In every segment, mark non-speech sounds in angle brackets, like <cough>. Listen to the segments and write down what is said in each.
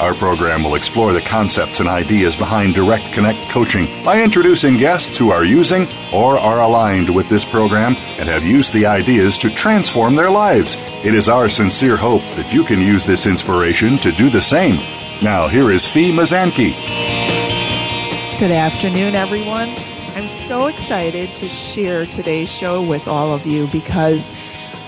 Our program will explore the concepts and ideas behind Direct Connect coaching by introducing guests who are using or are aligned with this program and have used the ideas to transform their lives. It is our sincere hope that you can use this inspiration to do the same. Now, here is Fi Mazanke. Good afternoon, everyone. I'm so excited to share today's show with all of you because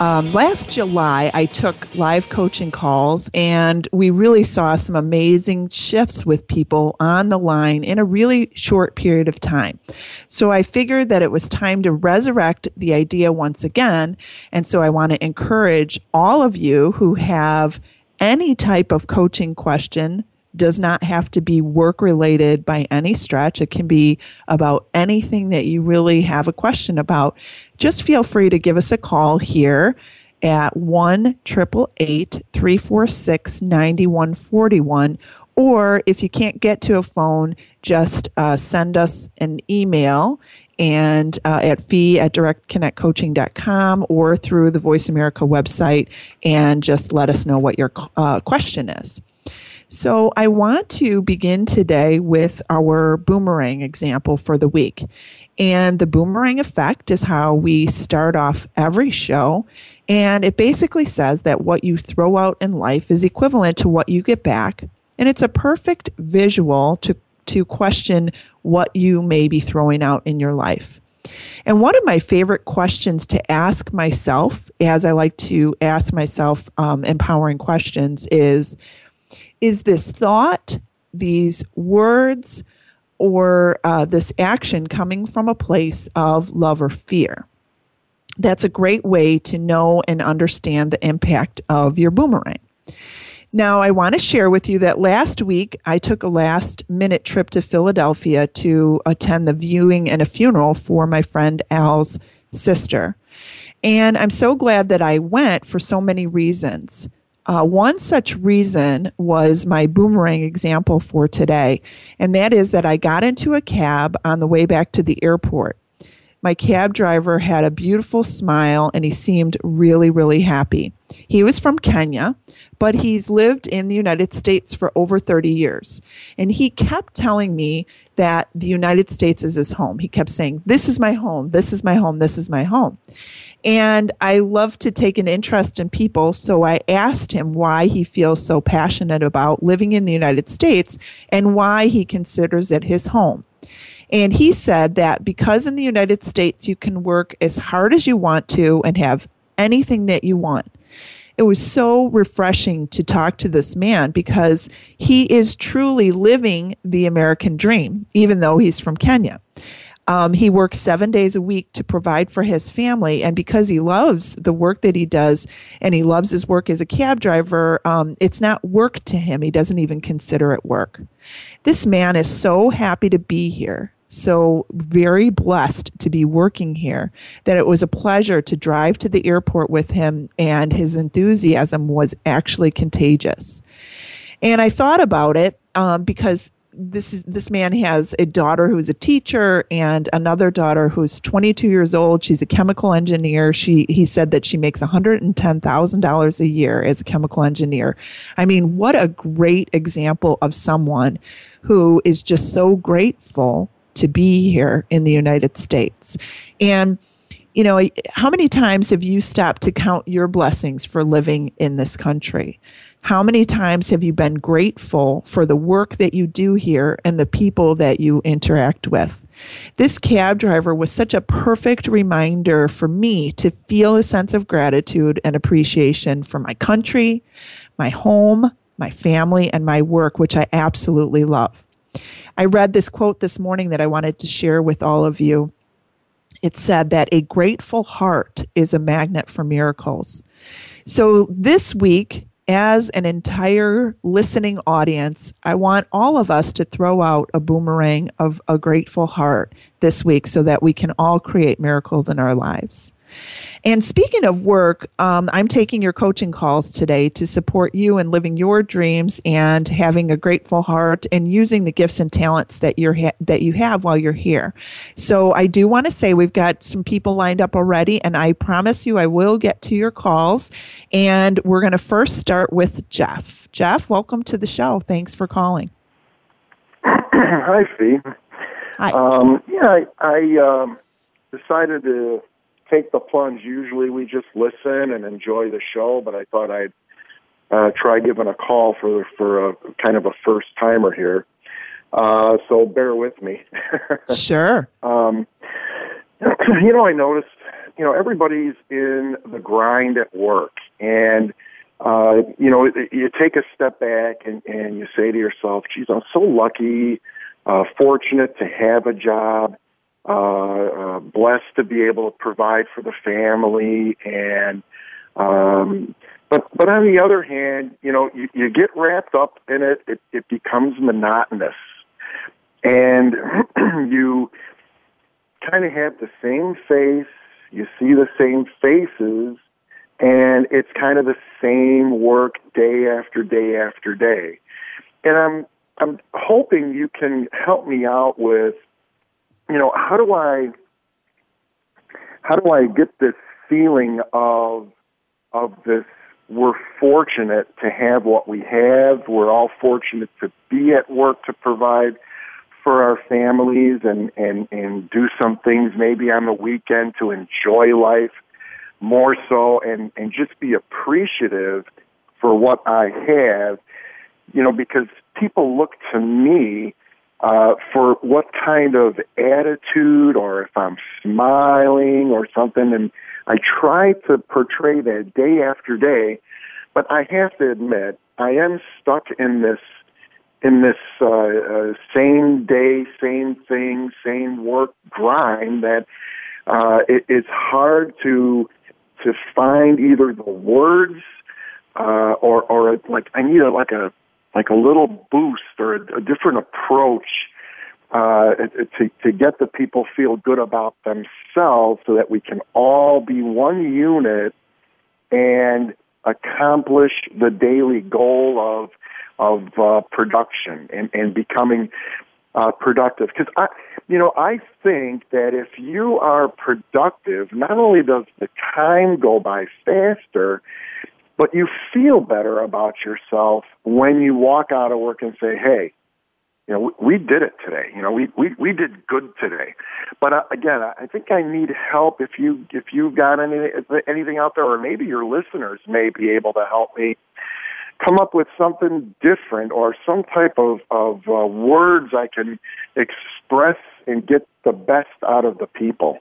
um, last July, I took live coaching calls and we really saw some amazing shifts with people on the line in a really short period of time. So I figured that it was time to resurrect the idea once again. And so I want to encourage all of you who have any type of coaching question does not have to be work related by any stretch. It can be about anything that you really have a question about. Just feel free to give us a call here at 1 346 9141. Or if you can't get to a phone, just uh, send us an email and uh, at fi at directconnectcoaching.com or through the Voice America website and just let us know what your uh, question is. So, I want to begin today with our boomerang example for the week. And the boomerang effect is how we start off every show. And it basically says that what you throw out in life is equivalent to what you get back. And it's a perfect visual to, to question what you may be throwing out in your life. And one of my favorite questions to ask myself, as I like to ask myself um, empowering questions, is is this thought, these words, or uh, this action coming from a place of love or fear? That's a great way to know and understand the impact of your boomerang. Now, I want to share with you that last week I took a last minute trip to Philadelphia to attend the viewing and a funeral for my friend Al's sister. And I'm so glad that I went for so many reasons. Uh, one such reason was my boomerang example for today, and that is that I got into a cab on the way back to the airport. My cab driver had a beautiful smile and he seemed really, really happy. He was from Kenya, but he's lived in the United States for over 30 years. And he kept telling me that the United States is his home. He kept saying, This is my home, this is my home, this is my home. And I love to take an interest in people. So I asked him why he feels so passionate about living in the United States and why he considers it his home. And he said that because in the United States you can work as hard as you want to and have anything that you want. It was so refreshing to talk to this man because he is truly living the American dream, even though he's from Kenya. Um, he works seven days a week to provide for his family. And because he loves the work that he does and he loves his work as a cab driver, um, it's not work to him. He doesn't even consider it work. This man is so happy to be here. So, very blessed to be working here that it was a pleasure to drive to the airport with him, and his enthusiasm was actually contagious. And I thought about it um, because this is this man has a daughter who's a teacher and another daughter who's 22 years old. She's a chemical engineer. She he said that she makes $110,000 a year as a chemical engineer. I mean, what a great example of someone who is just so grateful to be here in the United States. And you know, how many times have you stopped to count your blessings for living in this country? How many times have you been grateful for the work that you do here and the people that you interact with? This cab driver was such a perfect reminder for me to feel a sense of gratitude and appreciation for my country, my home, my family, and my work, which I absolutely love. I read this quote this morning that I wanted to share with all of you. It said that a grateful heart is a magnet for miracles. So this week, as an entire listening audience, I want all of us to throw out a boomerang of a grateful heart this week so that we can all create miracles in our lives. And speaking of work, um, I'm taking your coaching calls today to support you in living your dreams and having a grateful heart and using the gifts and talents that you're ha- that you have while you're here. So I do want to say we've got some people lined up already, and I promise you I will get to your calls. And we're going to first start with Jeff. Jeff, welcome to the show. Thanks for calling. <clears throat> Hi, Fi. Hi. Um, yeah, I, I um, decided to take the plunge. Usually we just listen and enjoy the show, but I thought I'd uh, try giving a call for for a kind of a first timer here. Uh, so bear with me. <laughs> sure. Um, <clears throat> you know, I noticed, you know, everybody's in the grind at work, and uh, you know, you take a step back and, and you say to yourself, "Geez, I'm so lucky, uh, fortunate to have a job." Uh, uh, blessed to be able to provide for the family and um, but but on the other hand, you know, you, you get wrapped up in it, it, it becomes monotonous, and <clears throat> you kind of have the same face, you see the same faces, and it's kind of the same work day after day after day. And I'm I'm hoping you can help me out with you know, how do I how do I get this feeling of of this we're fortunate to have what we have. We're all fortunate to be at work to provide for our families and, and, and do some things maybe on the weekend to enjoy life more so and, and just be appreciative for what I have, you know, because people look to me uh, for what kind of attitude or if I'm smiling or something. And I try to portray that day after day, but I have to admit, I am stuck in this in this uh, uh, same day, same thing, same work grind that uh, it, it's hard to to find either the words uh, or or like I need a, like a like a little boost or a, a different approach uh, to, to get the people feel good about themselves so that we can all be one unit and accomplish the daily goal of of uh, production and, and becoming uh, productive. Because I, you know, I think that if you are productive, not only does the time go by faster, but you feel better about yourself when you walk out of work and say, hey, you know, we, we did it today. You know, we, we, we did good today. But uh, again, I think I need help if you, if you've got any, anything out there, or maybe your listeners may be able to help me come up with something different or some type of, of uh, words I can express and get the best out of the people.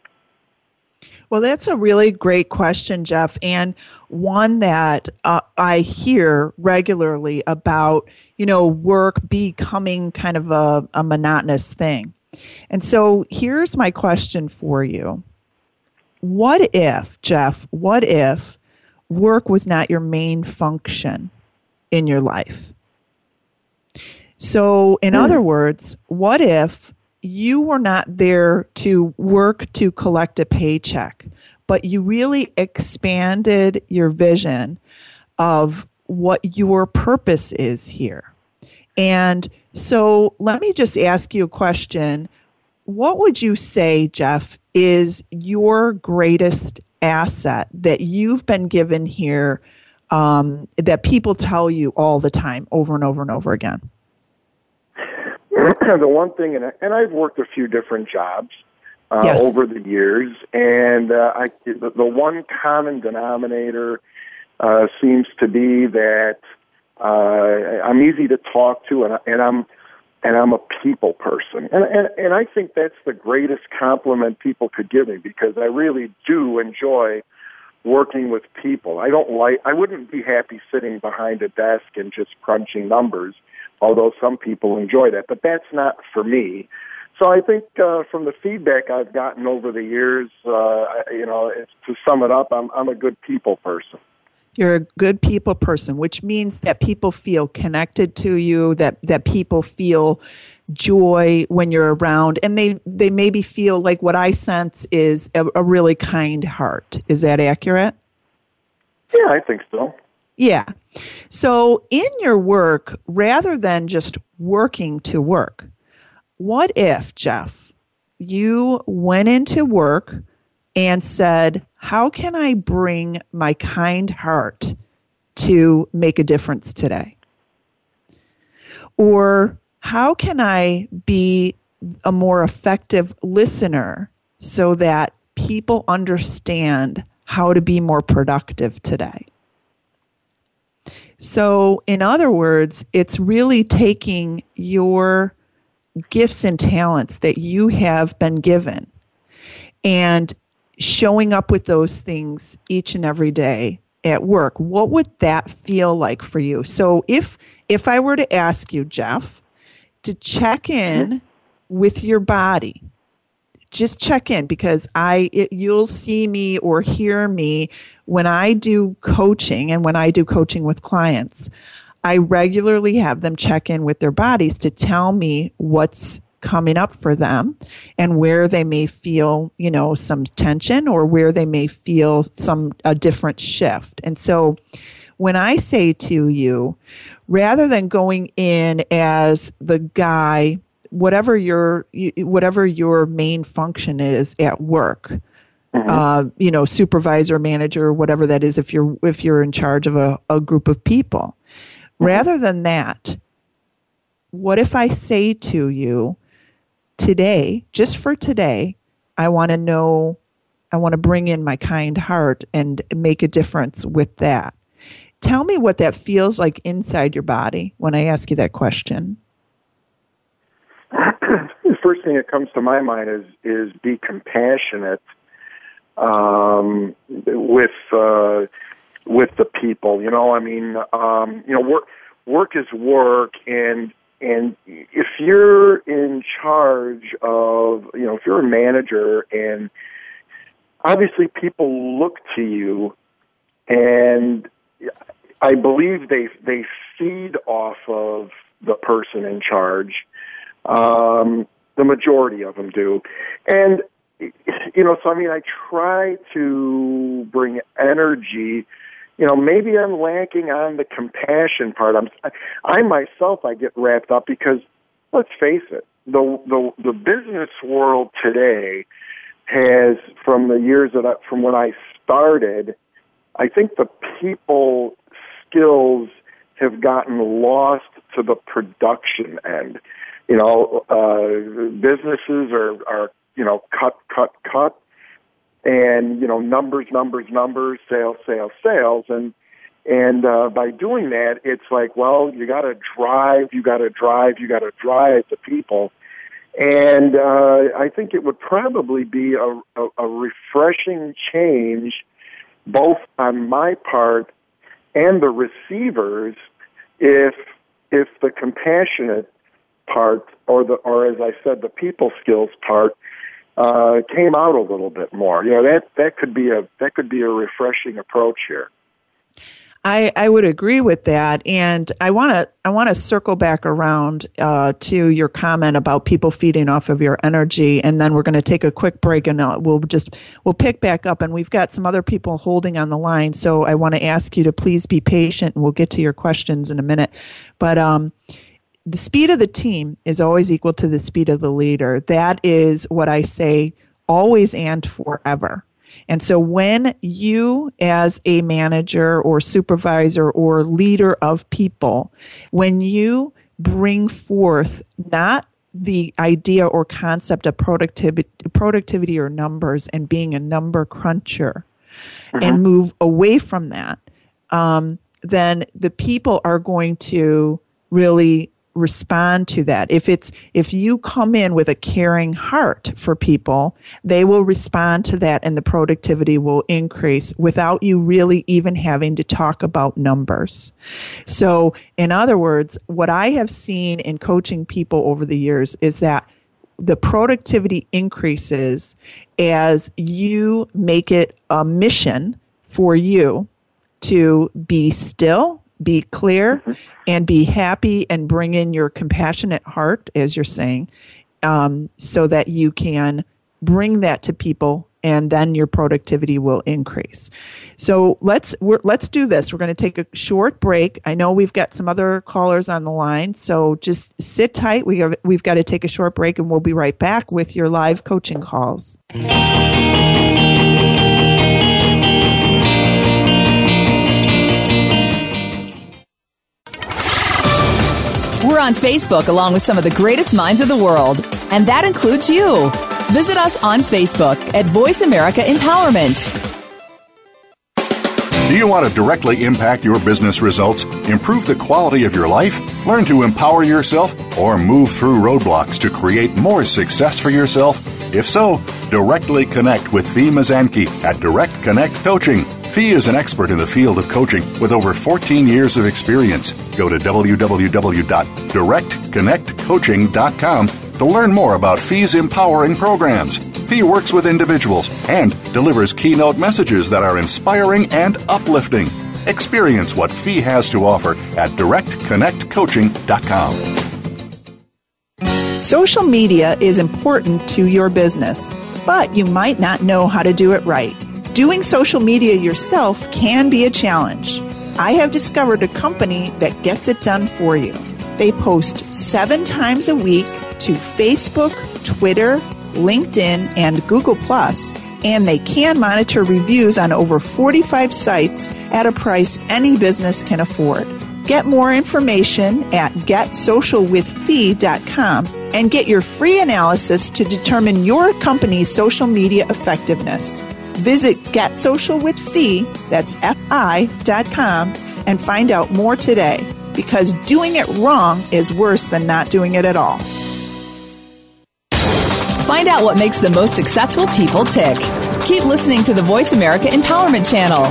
Well, that's a really great question, Jeff, and one that uh, I hear regularly about, you know, work becoming kind of a, a monotonous thing. And so here's my question for you. What if, Jeff, what if work was not your main function in your life? So, in mm. other words, what if you were not there to work to collect a paycheck, but you really expanded your vision of what your purpose is here. And so let me just ask you a question. What would you say, Jeff, is your greatest asset that you've been given here um, that people tell you all the time, over and over and over again? <clears throat> the one thing, and, and I've worked a few different jobs uh, yes. over the years, and uh, I, the, the one common denominator uh, seems to be that uh, I'm easy to talk to, and, I, and I'm and I'm a people person, and, and and I think that's the greatest compliment people could give me because I really do enjoy working with people. I don't like. I wouldn't be happy sitting behind a desk and just crunching numbers. Although some people enjoy that, but that's not for me. So I think uh, from the feedback I've gotten over the years, uh, you know, to sum it up, I'm I'm a good people person. You're a good people person, which means that people feel connected to you, that that people feel joy when you're around and they they maybe feel like what I sense is a, a really kind heart. Is that accurate? Yeah, I think so. Yeah. So in your work, rather than just working to work, what if, Jeff, you went into work and said, How can I bring my kind heart to make a difference today? Or how can I be a more effective listener so that people understand how to be more productive today? So, in other words, it's really taking your gifts and talents that you have been given and showing up with those things each and every day at work what would that feel like for you so if if i were to ask you jeff to check in mm-hmm. with your body. Just check in because I it, you'll see me or hear me when I do coaching and when I do coaching with clients. I regularly have them check in with their bodies to tell me what's coming up for them and where they may feel, you know, some tension or where they may feel some a different shift. And so when I say to you, rather than going in as the guy whatever your whatever your main function is at work mm-hmm. uh, you know supervisor manager whatever that is if you're if you're in charge of a, a group of people mm-hmm. rather than that what if i say to you today just for today i want to know i want to bring in my kind heart and make a difference with that Tell me what that feels like inside your body when I ask you that question. The first thing that comes to my mind is is be compassionate um, with uh, with the people. You know, I mean, um, you know, work work is work, and and if you're in charge of, you know, if you're a manager, and obviously people look to you, and I believe they they feed off of the person in charge. Um, the majority of them do, and you know, so I mean, I try to bring energy. You know, maybe I'm lacking on the compassion part. I'm, I myself, I get wrapped up because, let's face it, the the the business world today has, from the years that I, from when I started, I think the people skills have gotten lost to the production end. You know, uh, businesses are, are, you know, cut, cut, cut, and, you know, numbers, numbers, numbers, sales, sales, sales. And, and uh, by doing that, it's like, well, you got to drive, you got to drive, you got to drive the people. And uh, I think it would probably be a, a, a refreshing change, both on my part and the receivers if if the compassionate part or the or as I said the people skills part uh, came out a little bit more. You know that that could be a that could be a refreshing approach here. I, I would agree with that, and I want to I want to circle back around uh, to your comment about people feeding off of your energy, and then we're going to take a quick break, and uh, we'll just we'll pick back up, and we've got some other people holding on the line, so I want to ask you to please be patient, and we'll get to your questions in a minute, but um, the speed of the team is always equal to the speed of the leader. That is what I say always and forever. And so when you, as a manager or supervisor or leader of people, when you bring forth not the idea or concept of productivity, productivity or numbers and being a number cruncher and uh-huh. move away from that, um, then the people are going to really respond to that. If it's if you come in with a caring heart for people, they will respond to that and the productivity will increase without you really even having to talk about numbers. So, in other words, what I have seen in coaching people over the years is that the productivity increases as you make it a mission for you to be still, be clear, mm-hmm. and be happy and bring in your compassionate heart, as you're saying, um, so that you can bring that to people and then your productivity will increase. So let's let's do this. We're going to take a short break. I know we've got some other callers on the line, so just sit tight. We have, we've got to take a short break, and we'll be right back with your live coaching calls. We're on Facebook along with some of the greatest minds of the world, and that includes you. Visit us on Facebook at Voice America Empowerment. Do you want to directly impact your business results, improve the quality of your life, learn to empower yourself, or move through roadblocks to create more success for yourself? If so, directly connect with Fi Mazanke at Direct Connect Coaching. Fi is an expert in the field of coaching with over 14 years of experience. Go to www.directconnectcoaching.com to learn more about Fi's empowering programs. Fi works with individuals and delivers keynote messages that are inspiring and uplifting. Experience what Fi has to offer at directconnectcoaching.com. Social media is important to your business, but you might not know how to do it right. Doing social media yourself can be a challenge. I have discovered a company that gets it done for you. They post seven times a week to Facebook, Twitter, LinkedIn, and Google, and they can monitor reviews on over 45 sites at a price any business can afford. Get more information at getsocialwithfi.com and get your free analysis to determine your company's social media effectiveness. Visit GetSocialWithFi, that's F-I.com, and find out more today because doing it wrong is worse than not doing it at all. Find out what makes the most successful people tick. Keep listening to the Voice America Empowerment Channel.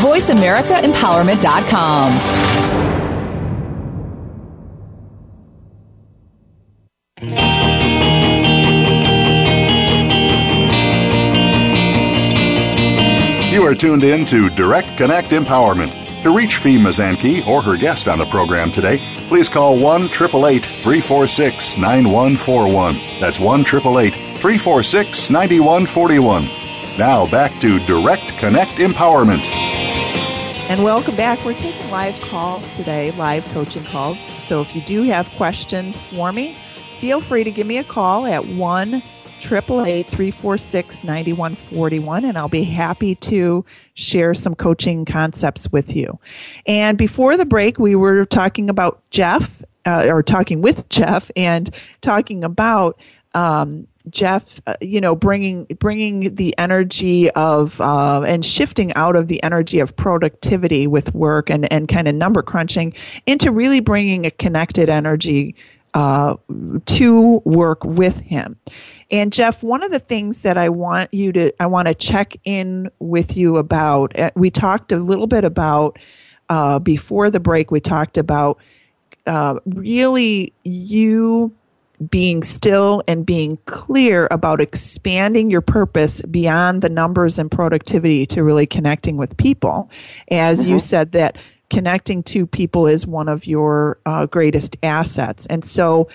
VoiceAmericaEmpowerment.com. are tuned in to Direct Connect Empowerment. To reach Fi Mazanke or her guest on the program today, please call 1 888 346 9141. That's 1 888 346 9141. Now back to Direct Connect Empowerment. And welcome back. We're taking live calls today, live coaching calls. So if you do have questions for me, feel free to give me a call at 1 888 346 9141, and I'll be happy to share some coaching concepts with you. And before the break, we were talking about Jeff, uh, or talking with Jeff, and talking about um, Jeff, uh, you know, bringing bringing the energy of uh, and shifting out of the energy of productivity with work and and kind of number crunching into really bringing a connected energy uh, to work with him. And Jeff, one of the things that I want you to, I want to check in with you about, uh, we talked a little bit about uh, before the break, we talked about uh, really you being still and being clear about expanding your purpose beyond the numbers and productivity to really connecting with people. As mm-hmm. you said, that connecting to people is one of your uh, greatest assets. And so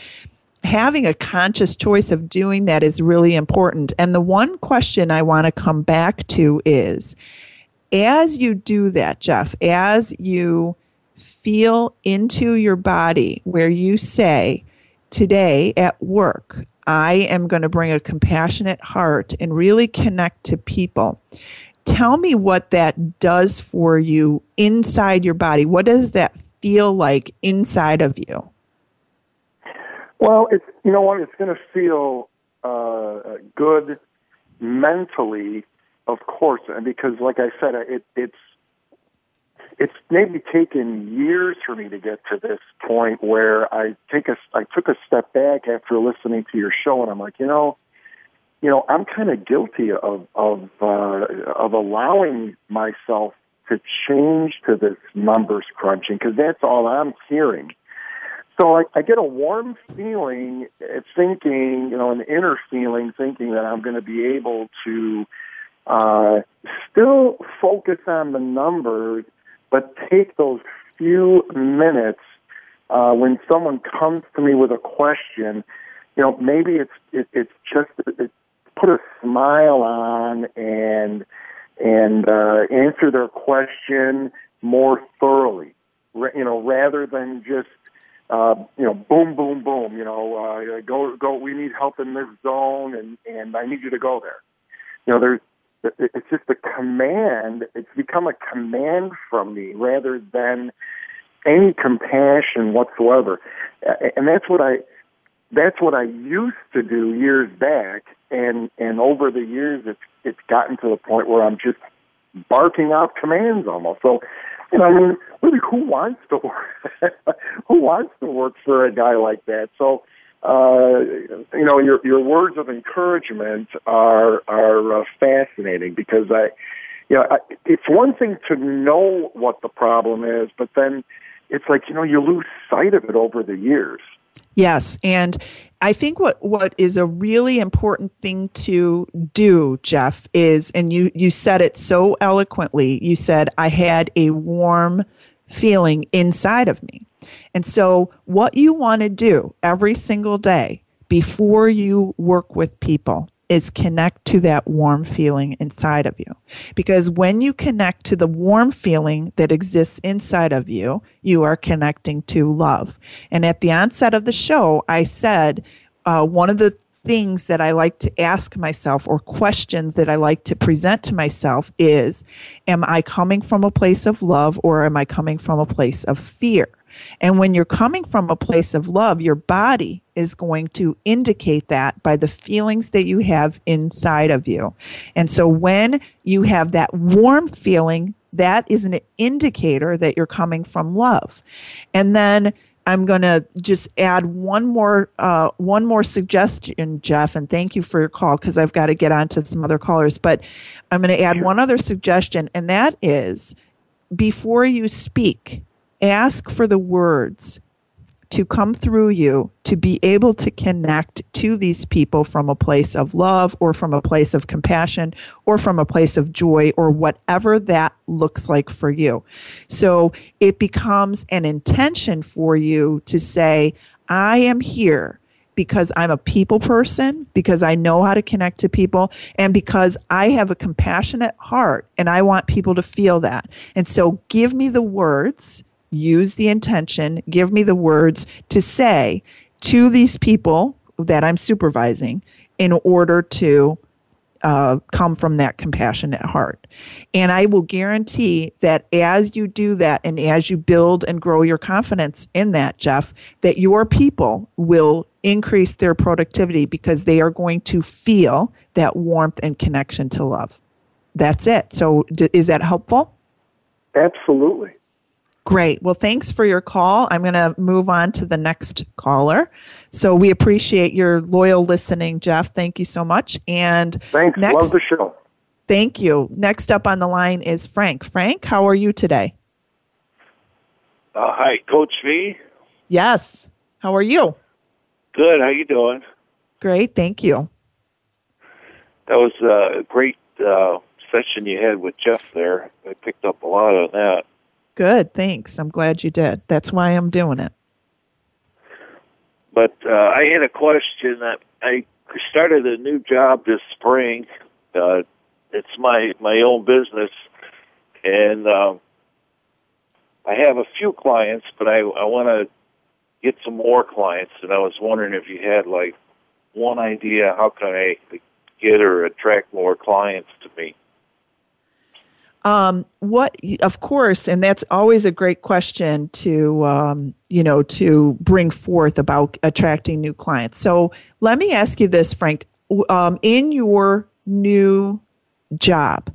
having a conscious choice of doing that is really important. And the one question I want to come back to is as you do that, Jeff, as you feel into your body where you say, Today at work, I am going to bring a compassionate heart and really connect to people. Tell me what that does for you inside your body. What does that feel like inside of you? Well, it's you know what it's going to feel uh, good mentally, of course, and because like I said, it it's it's maybe taken years for me to get to this point where I take a I took a step back after listening to your show, and I'm like, you know, you know, I'm kind of guilty of of uh, of allowing myself to change to this numbers crunching because that's all I'm hearing. So I, I get a warm feeling, uh, thinking, you know, an inner feeling, thinking that I'm going to be able to uh, still focus on the numbers, but take those few minutes uh, when someone comes to me with a question. You know, maybe it's it, it's just it, put a smile on and and uh, answer their question more thoroughly. You know, rather than just uh, you know, boom, boom, boom. You know, uh, go, go. We need help in this zone, and and I need you to go there. You know, there's it's just a command. It's become a command from me rather than any compassion whatsoever. And that's what I that's what I used to do years back and and over the years it's it's gotten to the point where I'm just barking out commands almost. So, I mean, really who wants to work <laughs> who wants to work for a guy like that? So uh, you know, your your words of encouragement are are uh, fascinating because I, you know, I, it's one thing to know what the problem is, but then it's like you know you lose sight of it over the years. Yes, and I think what what is a really important thing to do, Jeff, is and you you said it so eloquently. You said I had a warm feeling inside of me. And so, what you want to do every single day before you work with people is connect to that warm feeling inside of you. Because when you connect to the warm feeling that exists inside of you, you are connecting to love. And at the onset of the show, I said uh, one of the things that I like to ask myself or questions that I like to present to myself is Am I coming from a place of love or am I coming from a place of fear? And when you're coming from a place of love, your body is going to indicate that by the feelings that you have inside of you. And so when you have that warm feeling, that is an indicator that you're coming from love. And then I'm going to just add one more uh, one more suggestion, Jeff, and thank you for your call because I've got to get on to some other callers. But I'm going to add one other suggestion, and that is before you speak, ask for the words to come through you to be able to connect to these people from a place of love or from a place of compassion or from a place of joy or whatever that looks like for you. So it becomes an intention for you to say, I am here because I'm a people person, because I know how to connect to people, and because I have a compassionate heart and I want people to feel that. And so give me the words use the intention, give me the words to say to these people that I'm supervising in order to uh, come from that compassionate heart. And I will guarantee that as you do that and as you build and grow your confidence in that, Jeff, that your people will increase their productivity because they are going to feel that warmth and connection to love. That's it. So, d- is that helpful? Absolutely. Great. Well, thanks for your call. I'm going to move on to the next caller. So we appreciate your loyal listening, Jeff. Thank you so much. And thanks. Next, Love the show. Thank you. Next up on the line is Frank. Frank, how are you today? Uh, hi, Coach Fi. Yes. How are you? Good. How you doing? Great. Thank you. That was a great uh, session you had with Jeff there. I picked up a lot of that. Good, thanks. I'm glad you did. That's why I'm doing it. But uh, I had a question. I started a new job this spring. Uh, it's my my own business, and uh, I have a few clients, but I I want to get some more clients. And I was wondering if you had like one idea how can I get or attract more clients to me. Um, what, of course, and that's always a great question to, um, you know, to bring forth about attracting new clients. So let me ask you this, Frank. Um, in your new job,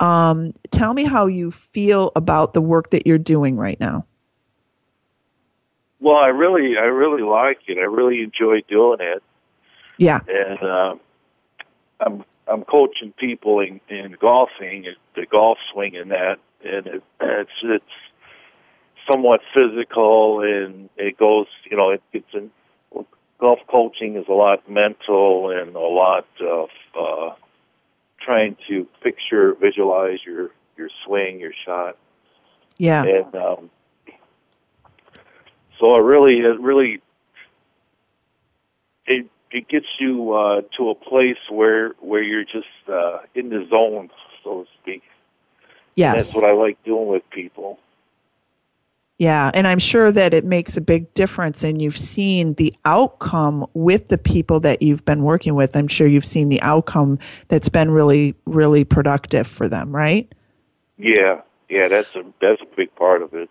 Um, tell me how you feel about the work that you're doing right now. Well, I really, I really like it. I really enjoy doing it. Yeah. And uh, I'm I'm coaching people in, in golfing, the golf swing, and that, and it, it's it's somewhat physical, and it goes, you know, it, it's in golf coaching is a lot mental and a lot of uh, trying to picture, visualize your your swing, your shot. Yeah. And um, so it really, it really, it it gets uh, to a place where where you're just uh, in the zone, so to speak. Yes. And that's what I like doing with people. Yeah, and I'm sure that it makes a big difference, and you've seen the outcome with the people that you've been working with. I'm sure you've seen the outcome that's been really, really productive for them, right? Yeah, yeah, that's a that's a big part of it.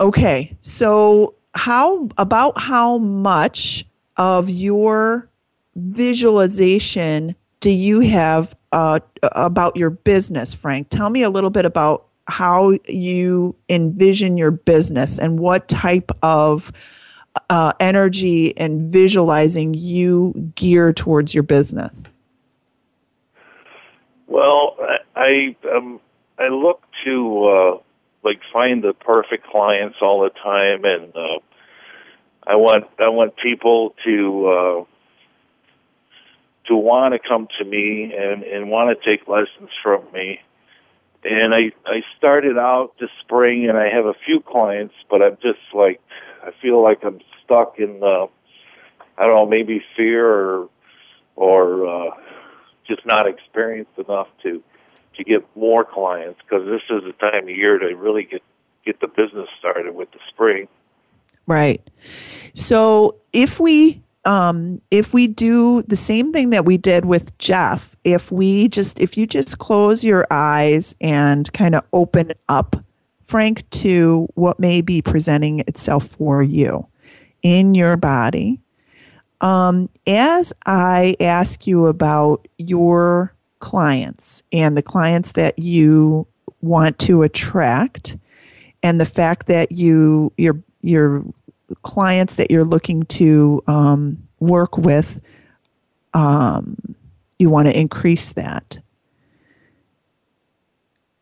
Okay, so how about how much of your visualization do you have uh, about your business, Frank? Tell me a little bit about how you envision your business and what type of uh, energy and visualizing you gear towards your business. Well, I um, I look to uh, like find the perfect clients all the time, and uh, I want I want people to uh, to want to come to me and and want to take lessons from me and I I started out this spring, and I have a few clients, but I'm just like I feel like I'm stuck in the I don't know maybe fear or or uh, just not experienced enough to to get more clients because this is the time of year to really get get the business started with the spring. Right. So if we um, if we do the same thing that we did with Jeff, if we just if you just close your eyes and kind of open up, Frank, to what may be presenting itself for you in your body, um, as I ask you about your clients and the clients that you want to attract, and the fact that you your your clients that you're looking to um, work with, um, you want to increase that.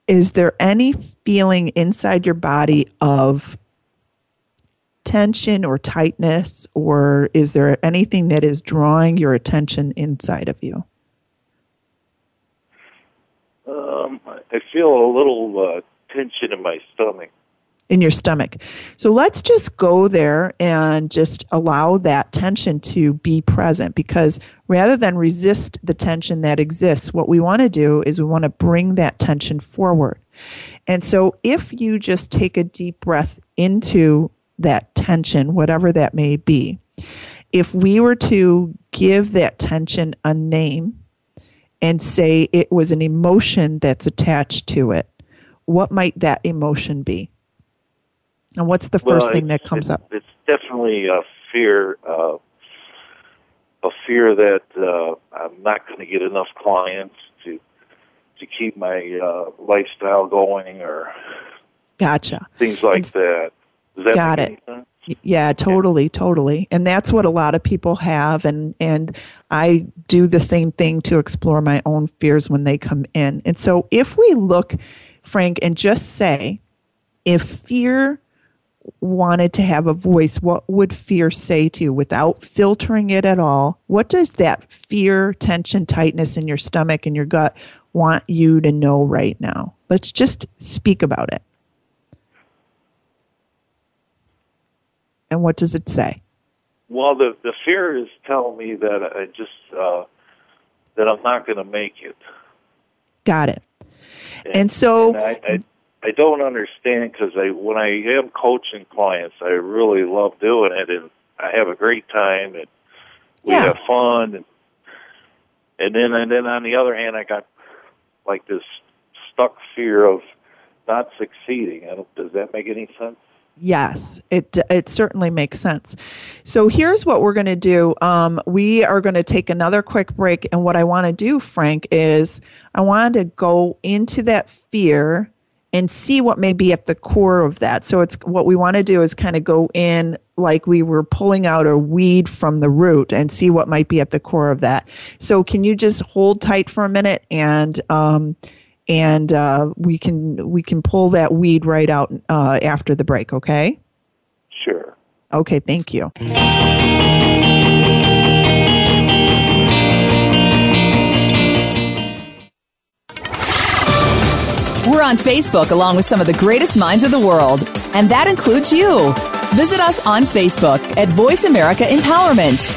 Is there any feeling inside your body of tension or tightness, or is there anything that is drawing your attention inside of you? Um, I feel a little uh, tension in my stomach in your stomach. So let's just go there and just allow that tension to be present because rather than resist the tension that exists, what we want to do is we want to bring that tension forward. And so if you just take a deep breath into that tension, whatever that may be, if we were to give that tension a name and say it was an emotion that's attached to it, what might that emotion be? And what's the first well, thing that comes up? It's definitely a fear, uh, a fear that uh, I'm not going to get enough clients to to keep my uh, lifestyle going, or gotcha things like it's, that. That got it. Sense? Yeah, totally, totally. And that's what a lot of people have and and I do the same thing to explore my own fears when they come in. And so if we look Frank and just say if fear wanted to have a voice, what would fear say to you without filtering it at all? What does that fear, tension, tightness in your stomach and your gut want you to know right now? Let's just speak about it. And what does it say? Well, the the fear is telling me that I just uh, that I'm not going to make it. Got it. And, and so and I, I, I don't understand because I when I am coaching clients, I really love doing it, and I have a great time, and we yeah. have fun, and and then and then on the other hand, I got like this stuck fear of not succeeding. I don't, does that make any sense? Yes, it it certainly makes sense. So here's what we're going to do. Um, we are going to take another quick break, and what I want to do, Frank, is I want to go into that fear and see what may be at the core of that. So it's what we want to do is kind of go in like we were pulling out a weed from the root and see what might be at the core of that. So can you just hold tight for a minute and um, and uh, we can we can pull that weed right out uh, after the break. Okay. Sure. Okay. Thank you. We're on Facebook along with some of the greatest minds of the world, and that includes you. Visit us on Facebook at Voice America Empowerment.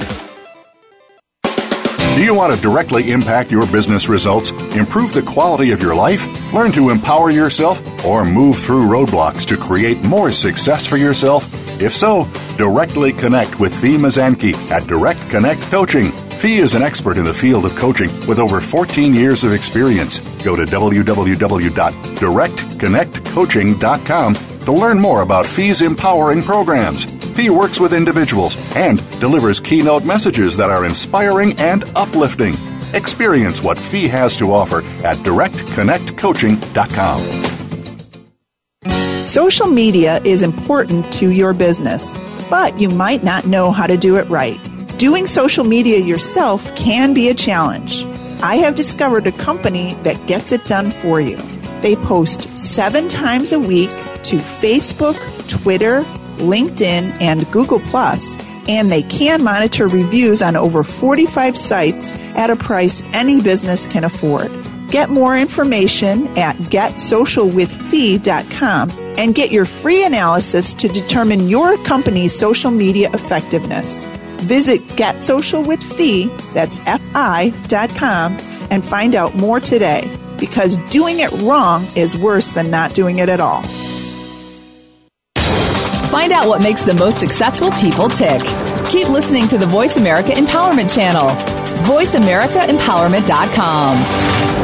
Do you want to directly impact your business results, improve the quality of your life, learn to empower yourself, or move through roadblocks to create more success for yourself? If so, directly connect with Fi Mazanke at Direct Connect Coaching. Fi is an expert in the field of coaching with over 14 years of experience. Go to www.directconnectcoaching.com to learn more about Fi's empowering programs. Fi works with individuals and delivers keynote messages that are inspiring and uplifting. Experience what Fi has to offer at directconnectcoaching.com. Social media is important to your business, but you might not know how to do it right. Doing social media yourself can be a challenge. I have discovered a company that gets it done for you. They post seven times a week to Facebook, Twitter, LinkedIn, and Google and they can monitor reviews on over 45 sites at a price any business can afford. Get more information at getsocialwithfi.com and get your free analysis to determine your company's social media effectiveness. Visit getsocialwithfi, that's F-I.com, and find out more today because doing it wrong is worse than not doing it at all. Find out what makes the most successful people tick. Keep listening to the Voice America Empowerment Channel. VoiceAmericaEmpowerment.com.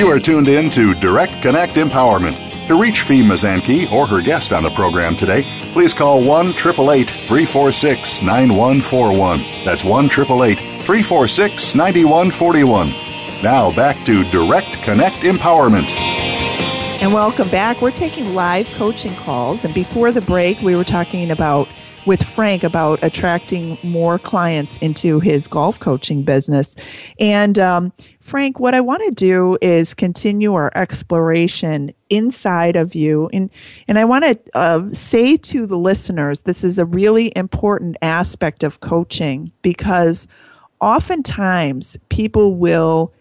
You are tuned in to Direct Connect Empowerment. To reach Fi Mazanke or her guest on the program today, please call 1 888 346 9141. That's 1 888 346 9141. Now back to Direct Connect Empowerment. And welcome back. We're taking live coaching calls. And before the break, we were talking about with Frank about attracting more clients into his golf coaching business. And um, Frank, what I want to do is continue our exploration inside of you. And, and I want to uh, say to the listeners this is a really important aspect of coaching because oftentimes people will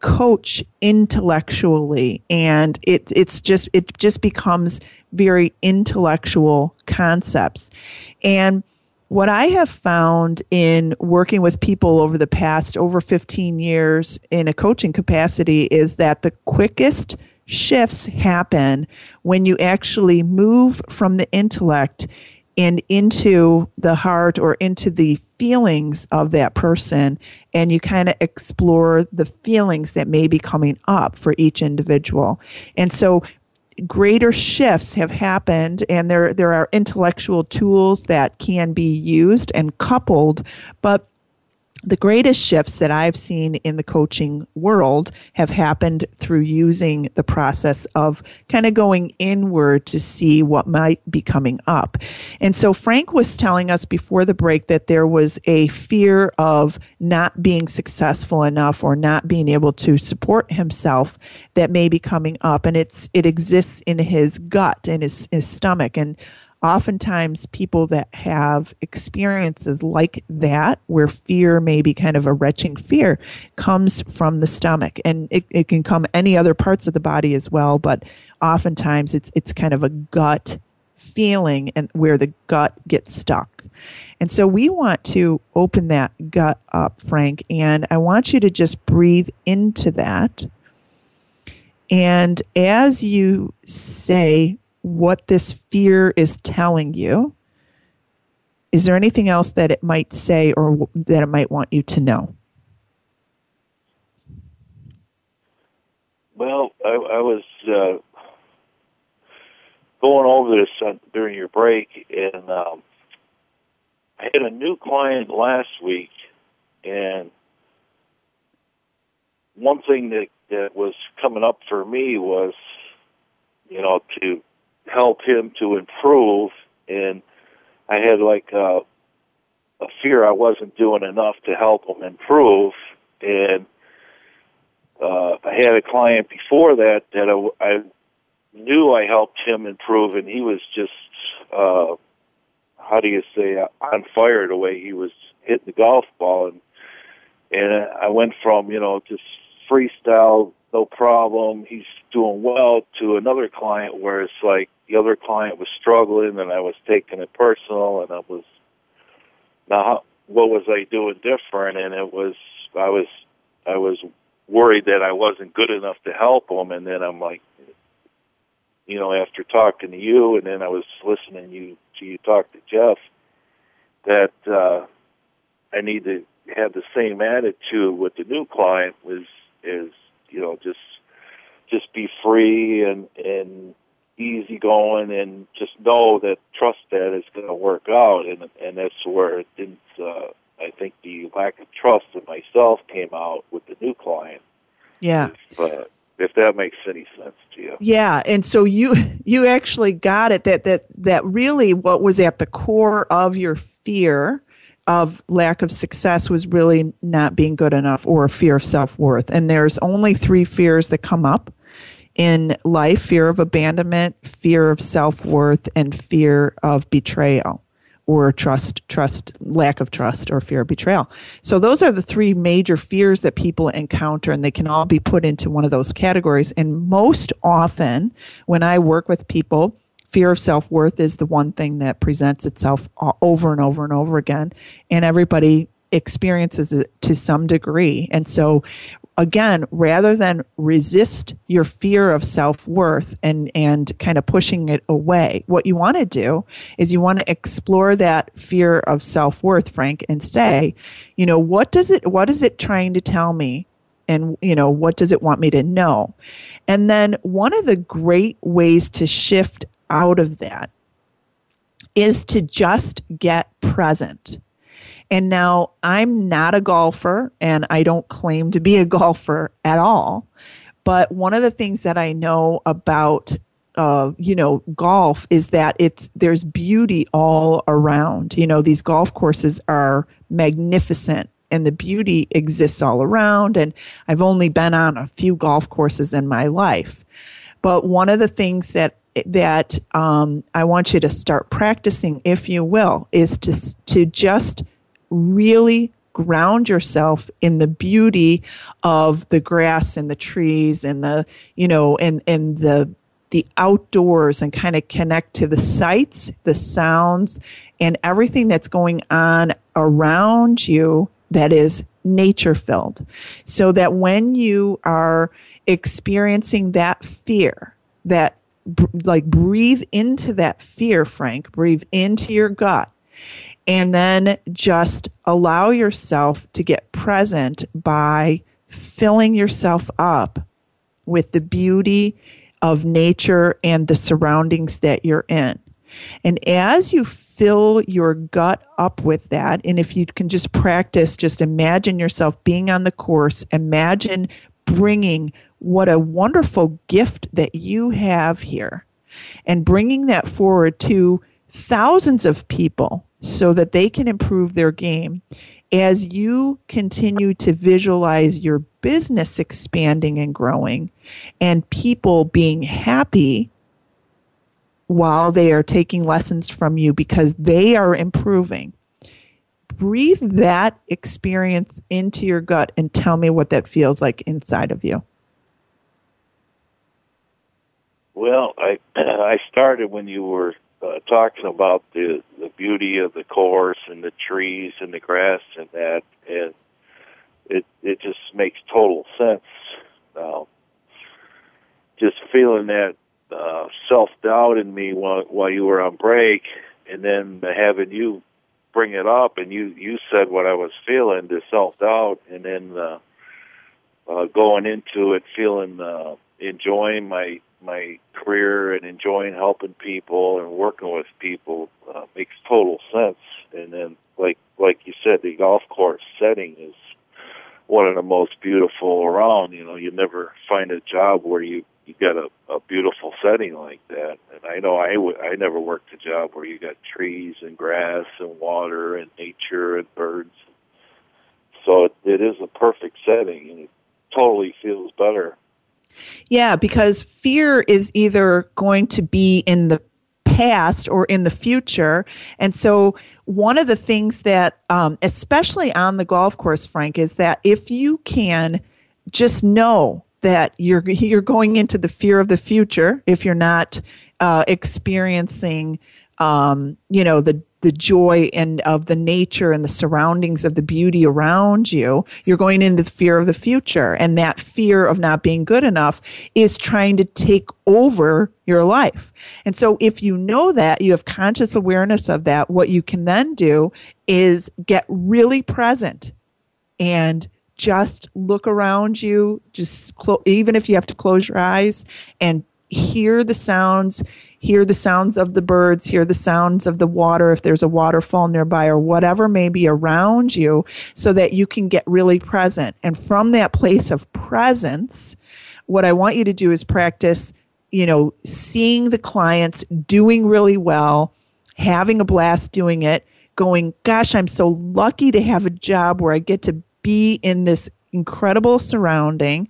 coach intellectually and it it's just it just becomes very intellectual concepts and what I have found in working with people over the past over 15 years in a coaching capacity is that the quickest shifts happen when you actually move from the intellect and into the heart or into the feelings of that person and you kind of explore the feelings that may be coming up for each individual. And so greater shifts have happened and there there are intellectual tools that can be used and coupled but the greatest shifts that I've seen in the coaching world have happened through using the process of kind of going inward to see what might be coming up. And so Frank was telling us before the break that there was a fear of not being successful enough or not being able to support himself that may be coming up and it's it exists in his gut in his, his stomach and oftentimes people that have experiences like that where fear may be kind of a retching fear comes from the stomach. And it, it can come any other parts of the body as well but oftentimes it's it's kind of a gut feeling and where the gut gets stuck. And so we want to open that gut up frank and i want you to just breathe into that. And as you say what this fear is telling you, Is there anything else that it might say or that it might want you to know? Well, I, I was uh, going over this uh, during your break, and um, I had a new client last week, and one thing that that was coming up for me was, you know, to help him to improve, and I had like a, a fear I wasn't doing enough to help him improve, and uh, I had a client before that that I, I knew I helped him improve, and he was just, uh, how do you say, on fire the way he was hitting the golf ball, and and I went from you know just freestyle, no problem, he's doing well, to another client where it's like the other client was struggling, and I was taking it personal, and I was now what was I doing different, and it was I was I was worried that I wasn't good enough to help him, and then I'm like, you know, after talking to you, and then I was listening you to you talk to Jeff, that uh, I need to have the same attitude with the new client was is you know just just be free and and easy going and just know that trust that it's going to work out and and that's where it didn't uh, I think the lack of trust in myself came out with the new client. Yeah. If, uh, if that makes any sense to you. Yeah, and so you you actually got it that that that really what was at the core of your fear of lack of success was really not being good enough or a fear of self-worth. And there's only three fears that come up in life, fear of abandonment, fear of self-worth and fear of betrayal or trust trust lack of trust or fear of betrayal so those are the three major fears that people encounter and they can all be put into one of those categories and most often when i work with people fear of self-worth is the one thing that presents itself over and over and over again and everybody experiences it to some degree and so again, rather than resist your fear of self worth and, and kind of pushing it away, what you want to do is you want to explore that fear of self worth, Frank, and say, you know, what does it what is it trying to tell me? And you know, what does it want me to know? And then one of the great ways to shift out of that is to just get present and now I'm not a golfer and I don't claim to be a <laughs> golfer at all. But one of the things that I know about uh, you know, golf is that it's there's beauty all around. You know, these golf courses are magnificent and the beauty exists all around. And I've only been on a few golf courses in my life. But one of the things that that um, I want you to start practicing, if you will, is to to just really ground yourself in the beauty of the grass and the trees and the you know and and the the outdoors and kind of connect to the sights the sounds and everything that's going on around you that is nature filled so that when you are experiencing that fear that like breathe into that fear frank breathe into your gut and then just allow yourself to get present by filling yourself up with the beauty of nature and the surroundings that you're in. And as you fill your gut up with that, and if you can just practice, just imagine yourself being on the course, imagine bringing what a wonderful gift that you have here and bringing that forward to thousands of people so that they can improve their game as you continue to visualize your business expanding and growing and people being happy while they are taking lessons from you because they are improving. Breathe that experience into your gut and tell me what that feels like inside of you. Well, I <clears throat> I started when you were uh, talking about the the beauty of the course and the trees and the grass and that, and it it just makes total sense. Uh, just feeling that uh, self doubt in me while while you were on break, and then having you bring it up, and you you said what I was feeling, the self doubt, and then uh, uh, going into it feeling uh, enjoying my my career and enjoying helping people and working with people uh, makes total sense. And then, like like you said, the golf course setting is one of the most beautiful around. You know, you never find a job where you you got a, a beautiful setting like that. And I know I w- I never worked a job where you got trees and grass and water and nature and birds. So it, it is a perfect setting, and it totally feels better. Yeah, because fear is either going to be in the past or in the future. And so, one of the things that, um, especially on the golf course, Frank, is that if you can just know that you're you're going into the fear of the future if you're not uh, experiencing um, you know the the joy and of the nature and the surroundings of the beauty around you you're going into the fear of the future. And that fear of not being good enough is trying to take over your life. And so if you know that you have conscious awareness of that what you can then do is get really present and just look around you just clo- even if you have to close your eyes and hear the sounds hear the sounds of the birds hear the sounds of the water if there's a waterfall nearby or whatever may be around you so that you can get really present. And from that place of presence what i want you to do is practice you know seeing the clients doing really well having a blast doing it going gosh i'm so lucky to have a job where i get to be in this incredible surrounding.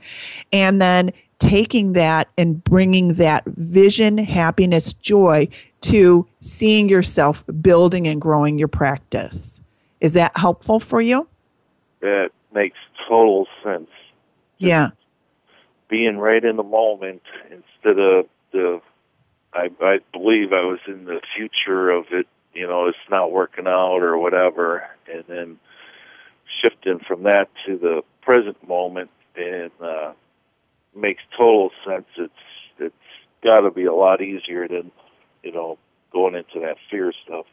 And then taking that and bringing that vision, happiness, joy to seeing yourself building and growing your practice. Is that helpful for you? That makes total sense. Yeah. Being right in the moment instead of the I I believe I was in the future of it, you know, it's not working out or whatever and then shifting from that to the present moment and uh, makes total sense. It's it's got to be a lot easier than you know going into that fear stuff.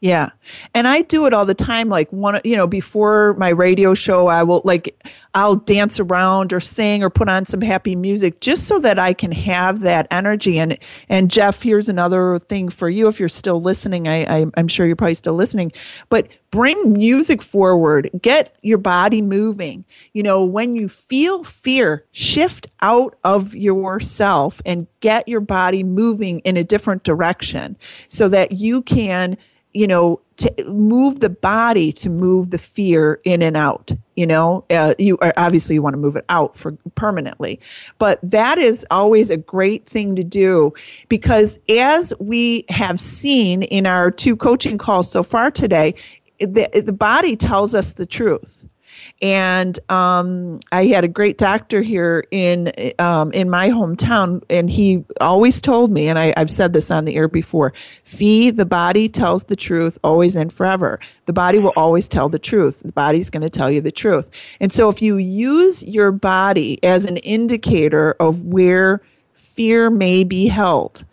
Yeah. And I do it all the time. Like one, you know, before my radio show, I will like, I'll dance around or sing or put on some happy music just so that I can have that energy. And, and Jeff, here's another thing for you. If you're still listening, I, I I'm sure you're probably still listening, but bring music forward, get your body moving. You know, when you feel fear, shift out of yourself and get your body moving in a different direction so that you can you know to move the body to move the fear in and out you know? Uh, you are, obviously you want to move it out for permanently. But that is always a great thing to do because as we have seen in our two coaching calls so far today the, the body tells us the truth and um, I had a great doctor here in um, in my hometown, and he always told me, and I, I've said this on the air before: "Fi, the body tells the truth always and forever. The body will always tell the truth. The body's going to tell you the truth. And so, if you use your body as an indicator of where fear may be held,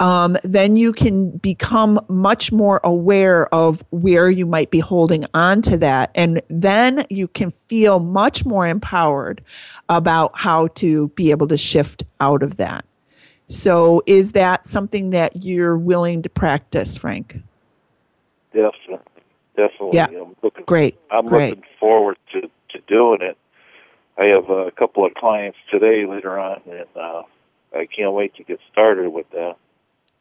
um, then you can become much more aware of where you might be holding on to that. And then you can feel much more empowered about how to be able to shift out of that. So, is that something that you're willing to practice, Frank? Definitely. Definitely. Yeah. I'm looking, Great. I'm Great. looking forward to, to doing it. I have a couple of clients today later on, and uh, I can't wait to get started with that.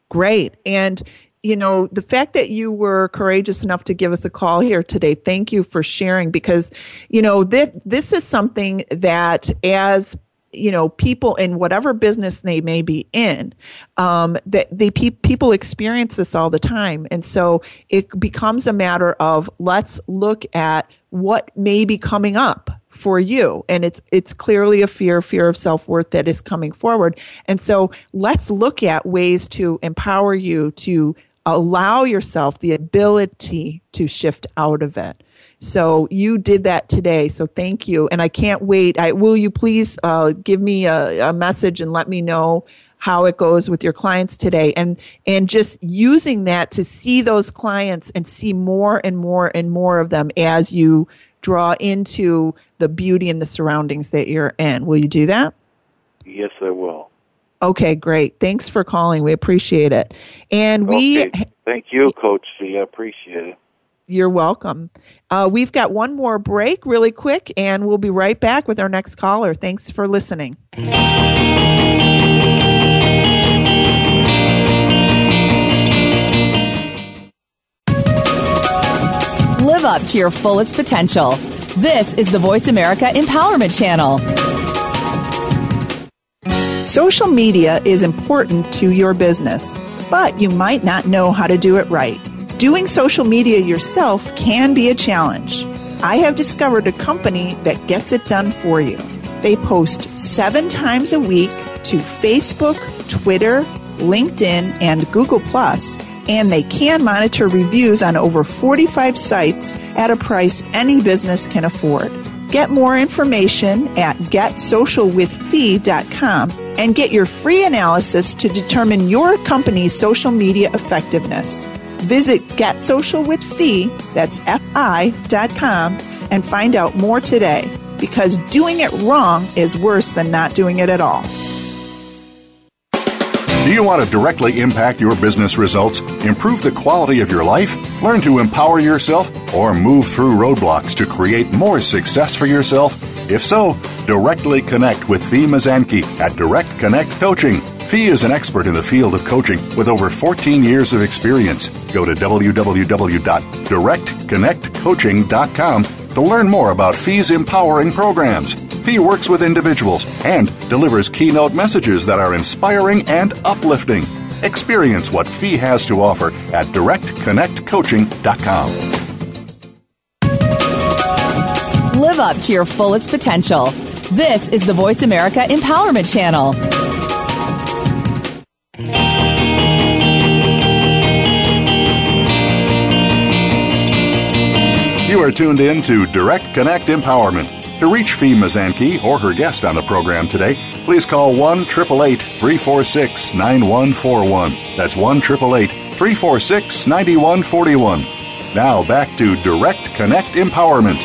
Great. And you know, the fact that you were courageous enough to give us a call here today, thank you for sharing because, you know, this, this is something that as you know people in whatever business they may be in um, that they pe- people experience this all the time and so it becomes a matter of let's look at what may be coming up for you and it's it's clearly a fear fear of self-worth that is coming forward and so let's look at ways to empower you to allow yourself the ability to shift out of it so you did that today. So thank you. And I can't wait. I will you please uh, give me a, a, message and let me know how it goes with your clients today and and just using that to see those clients and see more and more and more of them as you draw into the beauty and the surroundings that you're in. Will you do that? Yes, I will. Okay, great. Thanks for calling. We appreciate it. And we okay. Thank you, Coach C. I appreciate it. You're welcome. Uh, we've got one more break really quick, and we'll be right back with our next caller. Thanks for listening. Up to your fullest potential. This is the Voice America Empowerment Channel. Social media is important to your business, but you might not know how to do it right. Doing social media yourself can be a challenge. I have discovered a company that gets it done for you. They post seven times a week to Facebook, Twitter, LinkedIn, and Google Plus, and they can monitor reviews on over 45 sites at a price any business can afford. Get more information at getsocialwithfi.com and get your free analysis to determine your company's social media effectiveness. Visit GetSocialWithFi, that's F-I.com, and find out more today because doing it wrong is worse than not doing it at all. Do you want to directly impact your business results, improve the quality of your life, learn to empower yourself, or move through roadblocks to create more success for yourself? If so, directly connect with Fi Mazanke at Direct Connect Coaching. Fi is an expert in the field of coaching with over 14 years of experience. Go to www.directconnectcoaching.com to learn more about Fi's empowering programs. Fi works with individuals and delivers keynote messages that are inspiring and uplifting. Experience what Fi has to offer at directconnectcoaching.com. Live up to your fullest potential. This is the Voice America Empowerment Channel. You are tuned in to Direct Connect Empowerment. To reach Fi Mazanke or her guest on the program today, please call 1 888 346 9141. That's 1 888 346 9141. Now back to Direct Connect Empowerment.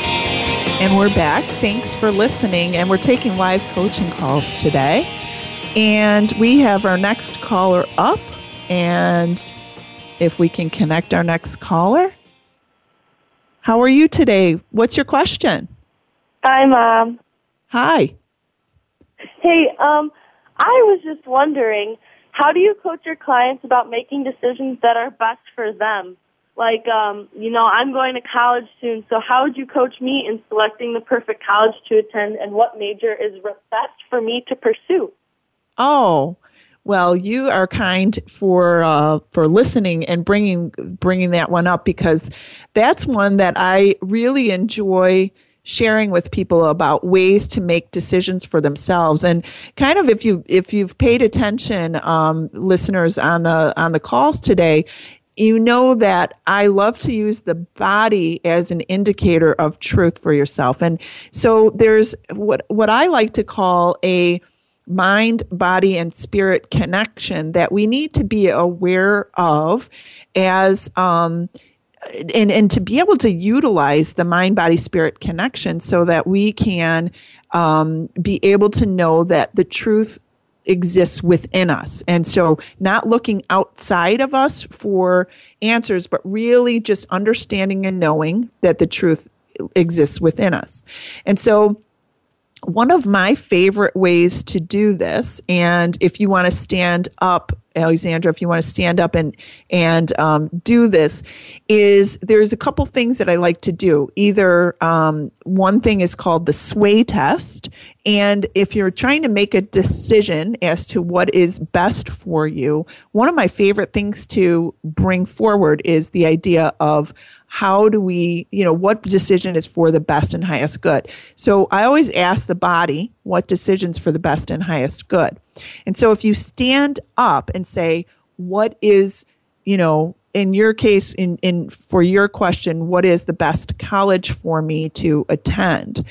And we're back. Thanks for listening. And we're taking live coaching calls today. And we have our next caller up. And if we can connect our next caller. How are you today? What's your question? Hi, Mom. Hi. Hey, um, I was just wondering, how do you coach your clients about making decisions that are best for them? Like, um, you know, I'm going to college soon, so how would you coach me in selecting the perfect college to attend and what major is best for me to pursue? Oh, well, you are kind for uh, for listening and bringing bringing that one up because that's one that I really enjoy sharing with people about ways to make decisions for themselves and kind of if you if you've paid attention um, listeners on the on the calls today you know that I love to use the body as an indicator of truth for yourself. And so there's what what I like to call a mind, body, and spirit connection that we need to be aware of as um, and and to be able to utilize the mind body spirit connection so that we can um, be able to know that the truth exists within us. And so not looking outside of us for answers but really just understanding and knowing that the truth exists within us. And so one of my favorite ways to do this, and if you want to stand up, Alexandra, if you want to stand up and and um, do this, is there's a couple things that I like to do. Either um, one thing is called the sway test, and if you're trying to make a decision as to what is best for you, one of my favorite things to bring forward is the idea of how do we, you know, what decision is for the best and highest good? So I always ask the body what decisions for the best and highest good. And so if you stand up and say, what is, you know, in your case, in, in for your question, what is the best college for me to attend?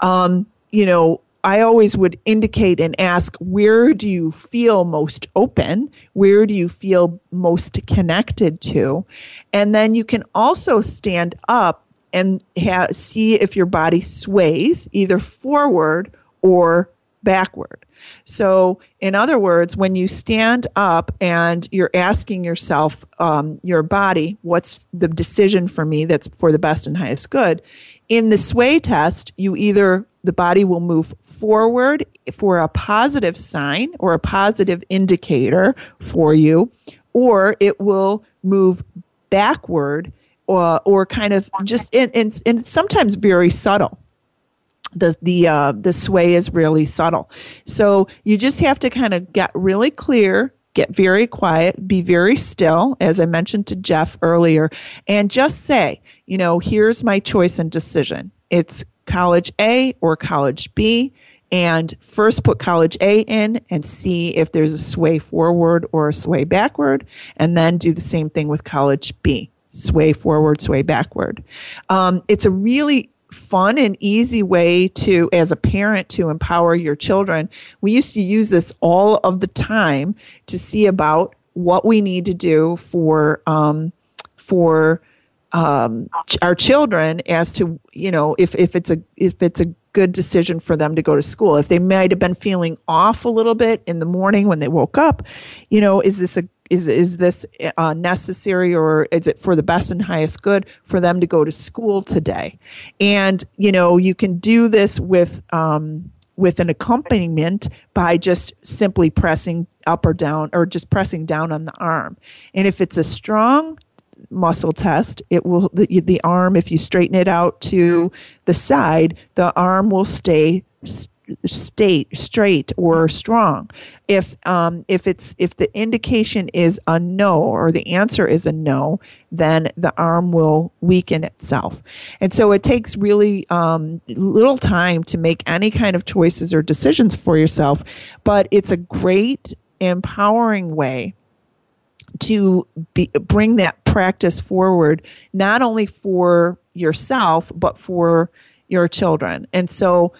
Um, you know, I always would indicate and ask where do you feel most open? Where do you feel most connected to? And then you can also stand up and ha- see if your body sways either forward or backward. So, in other words, when you stand up and you're asking yourself, um, your body, what's the decision for me that's for the best and highest good? In the sway test, you either the body will move forward for a positive sign or a positive indicator for you, or it will move backward or, or kind of just, and, and, and sometimes very subtle the the uh, the sway is really subtle. So you just have to kind of get really clear, get very quiet, be very still, as I mentioned to Jeff earlier, and just say, you know, here's my choice and decision. It's college A or college B. And first put college A in and see if there's a sway forward or a sway backward. And then do the same thing with college B sway forward, sway backward. Um, it's a really fun and easy way to, as a parent, to empower your children. We used to use this all of the time to see about what we need to do for um, for um, our children as to you know if if it's a if it's a good decision for them to go to school. If they might have been feeling off a little bit in the morning when they woke up, you know, is this a is is this uh, necessary or is it for the best and highest good for them to go to school today? And you know, you can do this with um, with an accompaniment by just simply pressing up or down or just pressing down on the arm. And if it's a strong muscle test, it will the, the arm if you straighten it out to the side, the arm will stay state straight or strong. If um, if it's if the indication is a no or the answer is a no then the arm will weaken itself. And so it takes really um, little time to make any kind of choices or decisions for yourself but it's a great empowering way to be, bring that practice forward not only for yourself but for your children and so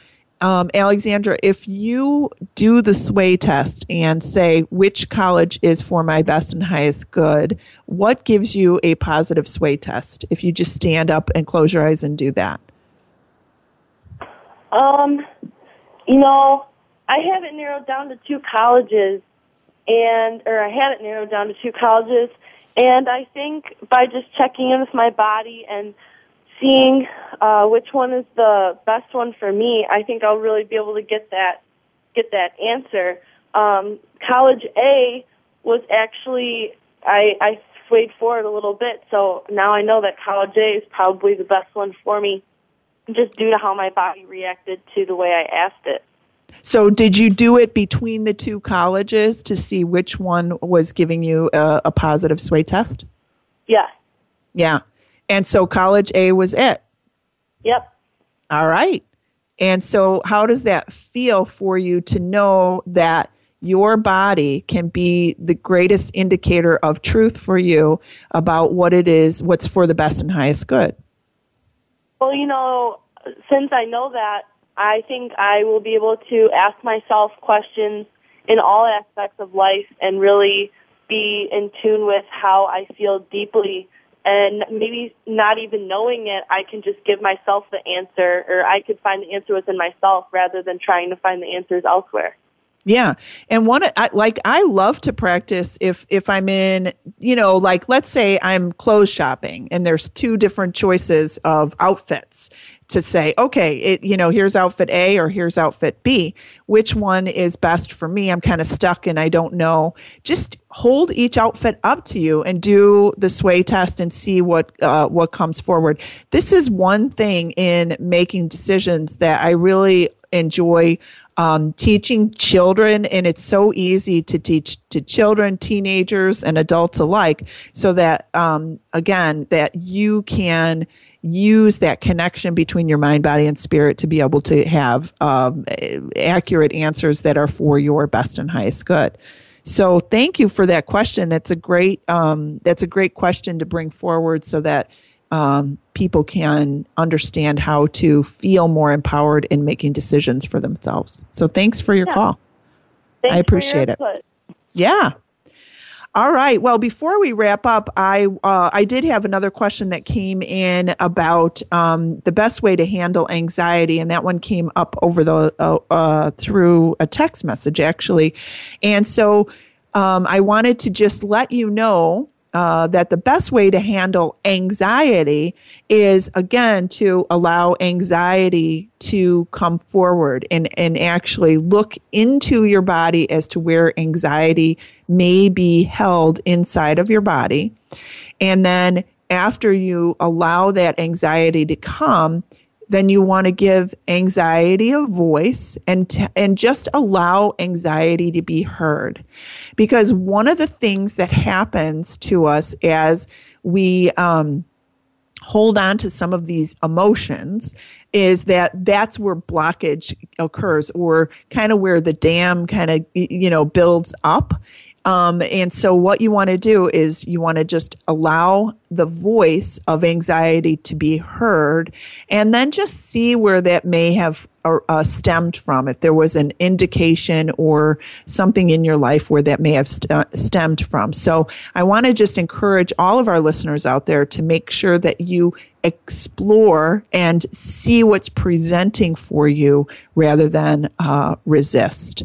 um, Alexandra, if you do the sway test and say which college is for my best and highest good, what gives you a positive sway test if you just stand up and close your eyes and do that? Um, you know, I have it narrowed down to two colleges, and or I had it narrowed down to two colleges, and I think by just checking in with my body and seeing uh, which one is the best one for me, I think I'll really be able to get that get that answer. Um, college A was actually I, I swayed forward a little bit, so now I know that college A is probably the best one for me, just due to how my body reacted to the way I asked it. So, did you do it between the two colleges to see which one was giving you a, a positive sway test? Yeah. Yeah. And so college A was it. Yep. All right. And so, how does that feel for you to know that your body can be the greatest indicator of truth for you about what it is, what's for the best and highest good? Well, you know, since I know that, I think I will be able to ask myself questions in all aspects of life and really be in tune with how I feel deeply and maybe not even knowing it, I can just give myself the answer, or I could find the answer within myself rather than trying to find the answers elsewhere. Yeah. And one I, like I love to practice if if I'm in, you know, like let's say I'm clothes shopping and there's two different choices of outfits to say, okay, it, you know, here's outfit A or here's outfit B. Which one is best for me? I'm kind of stuck and I don't know. Just hold each outfit up to you and do the sway test and see what uh, what comes forward. This is one thing in making decisions that I really enjoy um, teaching children, and it's so easy to teach to children, teenagers, and adults alike, so that um, again, that you can use that connection between your mind, body, and spirit to be able to have um, accurate answers that are for your best and highest good. So, thank you for that question. That's a great um, that's a great question to bring forward, so that um, people can understand how to feel more empowered in making decisions for themselves. So thanks for your Yeah. call. Thanks I appreciate it. Yeah. All right. Well, before we wrap up, I uh, I did have another question that came in about um, the best way to handle anxiety, and that one came up over the uh, uh, through a text message actually, and so um, I wanted to just let you know uh, that the best way to handle anxiety is again to allow anxiety to come forward and, and actually look into your body as to where anxiety may be held inside of your body. And then after you allow that anxiety to come, then you want to give anxiety a voice and t- and just allow anxiety to be heard. Because one of the things that happens to us as we um, hold on to some of these emotions is that that's where blockage occurs or kind of where the dam kind of you know builds up um, and so, what you want to do is you want to just allow the voice of anxiety to be heard, and then just see where that may have uh, uh, stemmed from. If there was an indication or something in your life where that may have st- stemmed from. So, I want to just encourage all of our listeners out there to make sure that you explore and see what's presenting for you rather than uh, resist.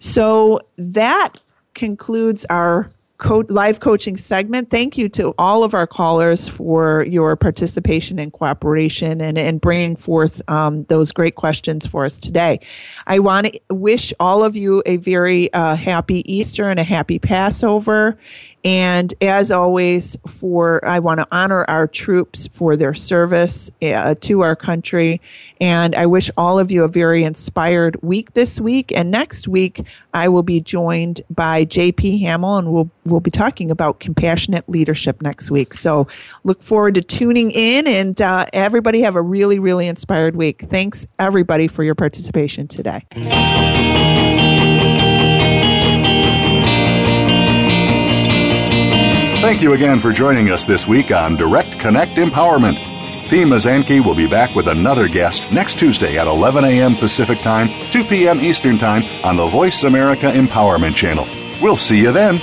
So, that concludes our co- live coaching segment. Thank you to all of our callers for your participation and cooperation and, and bringing forth um, those great questions for us today. I want to wish all of you a very uh, happy Easter and a happy Passover. And as always, for I want to honor our troops for their service uh, to our country. And I wish all of you a very inspired week this week. And next week, I will be joined by JP Hamill, and we'll we'll be talking about compassionate leadership next week. So look forward to tuning in, and uh, everybody have a really really inspired week. Thanks everybody for your participation today. Thank you again for joining us this week on Direct Connect Empowerment. Fi Mazanke will be back with another guest next Tuesday at 11 a.m. Pacific Time, 2 p.m. Eastern Time on the Voice America Empowerment Channel. We'll see you then.